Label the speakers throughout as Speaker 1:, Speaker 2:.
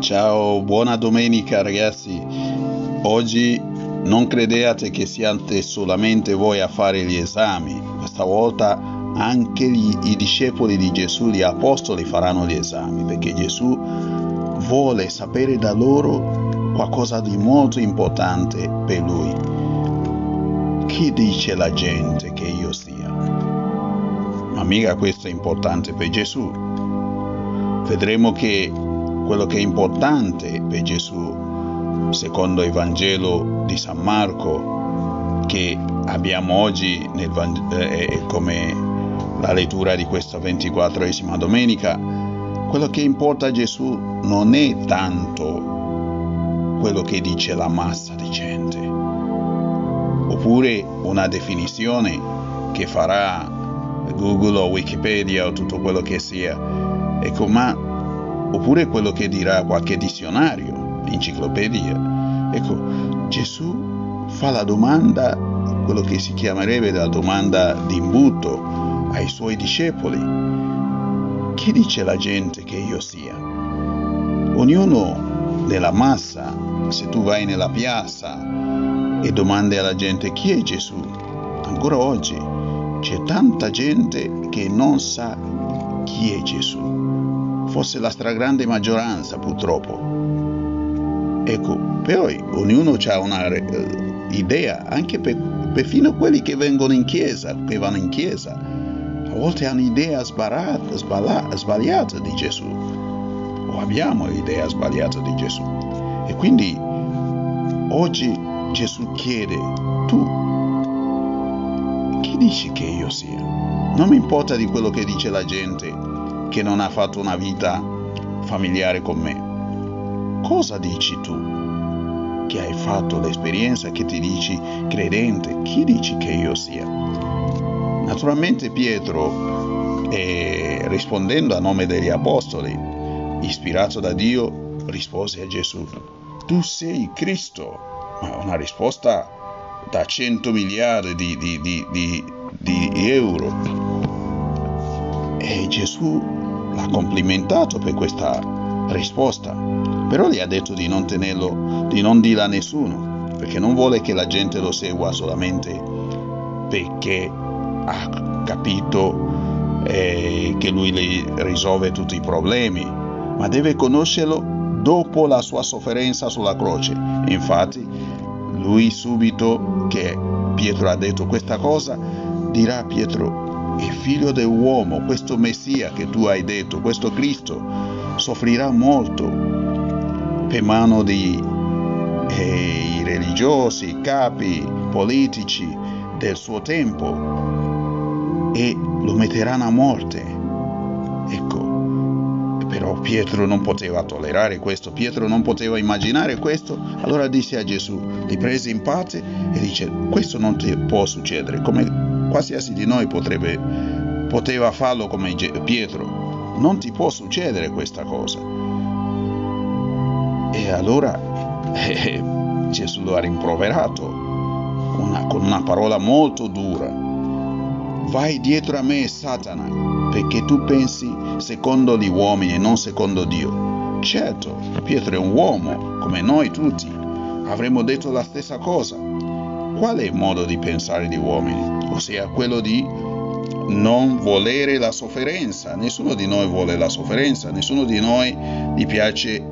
Speaker 1: Ciao, buona domenica ragazzi. Oggi non credete che siate solamente voi a fare gli esami. Questa volta anche gli, i discepoli di Gesù, gli apostoli faranno gli esami perché Gesù vuole sapere da loro qualcosa di molto importante per lui. Chi dice la gente che io sia? Ma mica questo è importante per Gesù. Vedremo che quello che è importante per Gesù, secondo il Vangelo di San Marco, che abbiamo oggi nel, eh, come la lettura di questa ventiquattresima domenica, quello che importa a Gesù non è tanto quello che dice la massa di gente, oppure una definizione che farà Google o Wikipedia o tutto quello che sia. Ecco, ma oppure quello che dirà qualche dizionario, enciclopedia. Ecco, Gesù fa la domanda, quello che si chiamerebbe la domanda di imbuto ai suoi discepoli. Chi dice la gente che io sia? Ognuno nella massa, se tu vai nella piazza e domandi alla gente chi è Gesù, ancora oggi c'è tanta gente che non sa chi è Gesù fosse la stragrande maggioranza purtroppo. Ecco, poi ognuno ha una uh, idea, anche per, perfino quelli che vengono in chiesa, che vanno in chiesa, a volte hanno idea sbagliata, di Gesù, o abbiamo l'idea sbagliata di Gesù. E quindi oggi Gesù chiede, tu, chi dici che io sia? Non mi importa di quello che dice la gente, che non ha fatto una vita familiare con me. Cosa dici tu che hai fatto l'esperienza che ti dici credente? Chi dici che io sia? Naturalmente Pietro, eh, rispondendo a nome degli apostoli, ispirato da Dio, rispose a Gesù, tu sei Cristo. Una risposta da 100 miliardi di, di, di, di euro. E Gesù l'ha complimentato per questa risposta, però gli ha detto di non tenerlo, di non dirla a nessuno, perché non vuole che la gente lo segua solamente perché ha capito eh, che lui le risolve tutti i problemi, ma deve conoscerlo dopo la sua sofferenza sulla croce. Infatti, lui subito che Pietro ha detto questa cosa, dirà a Pietro, il figlio dell'uomo, questo Messia che tu hai detto, questo Cristo, soffrirà molto per mano di eh, religiosi, capi politici del suo tempo e lo metteranno a morte. Ecco, però Pietro non poteva tollerare questo, Pietro non poteva immaginare questo, allora disse a Gesù, li prese in parte e dice, questo non ti può succedere, come qualsiasi di noi potrebbe, poteva farlo come Pietro. Non ti può succedere questa cosa. E allora eh, Gesù lo ha rimproverato una, con una parola molto dura. Vai dietro a me, Satana, perché tu pensi secondo gli uomini e non secondo Dio. Certo, Pietro è un uomo, come noi tutti. Avremmo detto la stessa cosa qual è il modo di pensare di uomini? Ossia quello di non volere la sofferenza. Nessuno di noi vuole la sofferenza, nessuno di noi gli piace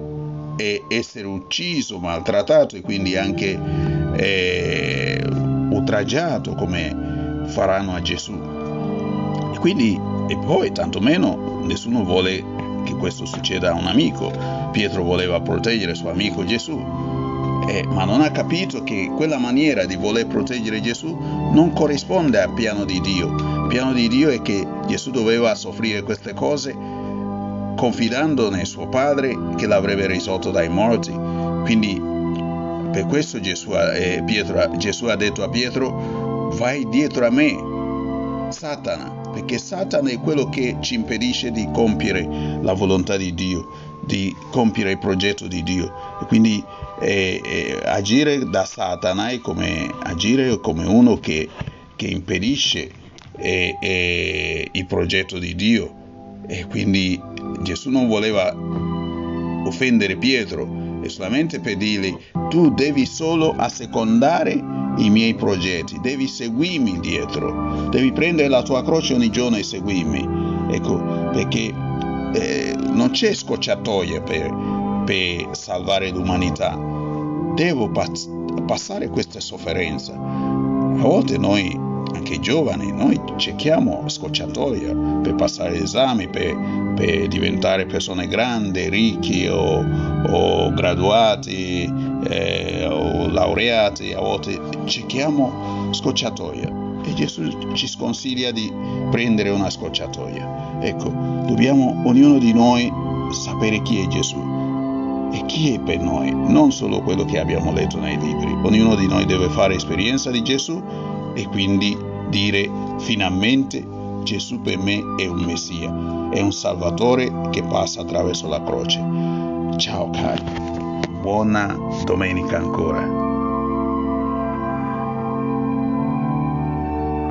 Speaker 1: essere ucciso, maltrattato e quindi anche eh, oltraggiato come faranno a Gesù. E quindi, e poi tantomeno nessuno vuole che questo succeda a un amico. Pietro voleva proteggere il suo amico Gesù, eh, ma non ha capito che quella maniera di voler proteggere Gesù non corrisponde al piano di Dio. Il piano di Dio è che Gesù doveva soffrire queste cose confidando nel suo Padre che l'avrebbe risolto dai morti. Quindi per questo Gesù, eh, Pietro, Gesù ha detto a Pietro, vai dietro a me, Satana, perché Satana è quello che ci impedisce di compiere la volontà di Dio, di compiere il progetto di Dio. E quindi e, e agire da Satana è come agire come uno che, che impedisce e, e il progetto di Dio e quindi Gesù non voleva offendere Pietro è solamente per dirgli tu devi solo assecondare i miei progetti, devi seguirmi dietro, devi prendere la tua croce ogni giorno e seguirmi. Ecco, perché eh, non c'è scocciatoia per, per salvare l'umanità. Devo pass- passare questa sofferenza. A volte noi, anche giovani, noi cerchiamo scocciatoia per passare esami, per, per diventare persone grandi, ricchi o, o graduati eh, o laureati, a volte cerchiamo scocciatoia e Gesù ci sconsiglia di prendere una scocciatoia. Ecco, dobbiamo ognuno di noi sapere chi è Gesù e chi è per noi, non solo quello che abbiamo letto nei libri. Ognuno di noi deve fare esperienza di Gesù e quindi dire finalmente Gesù per me è un Messia, è un Salvatore che passa attraverso la croce. Ciao cari, buona domenica ancora.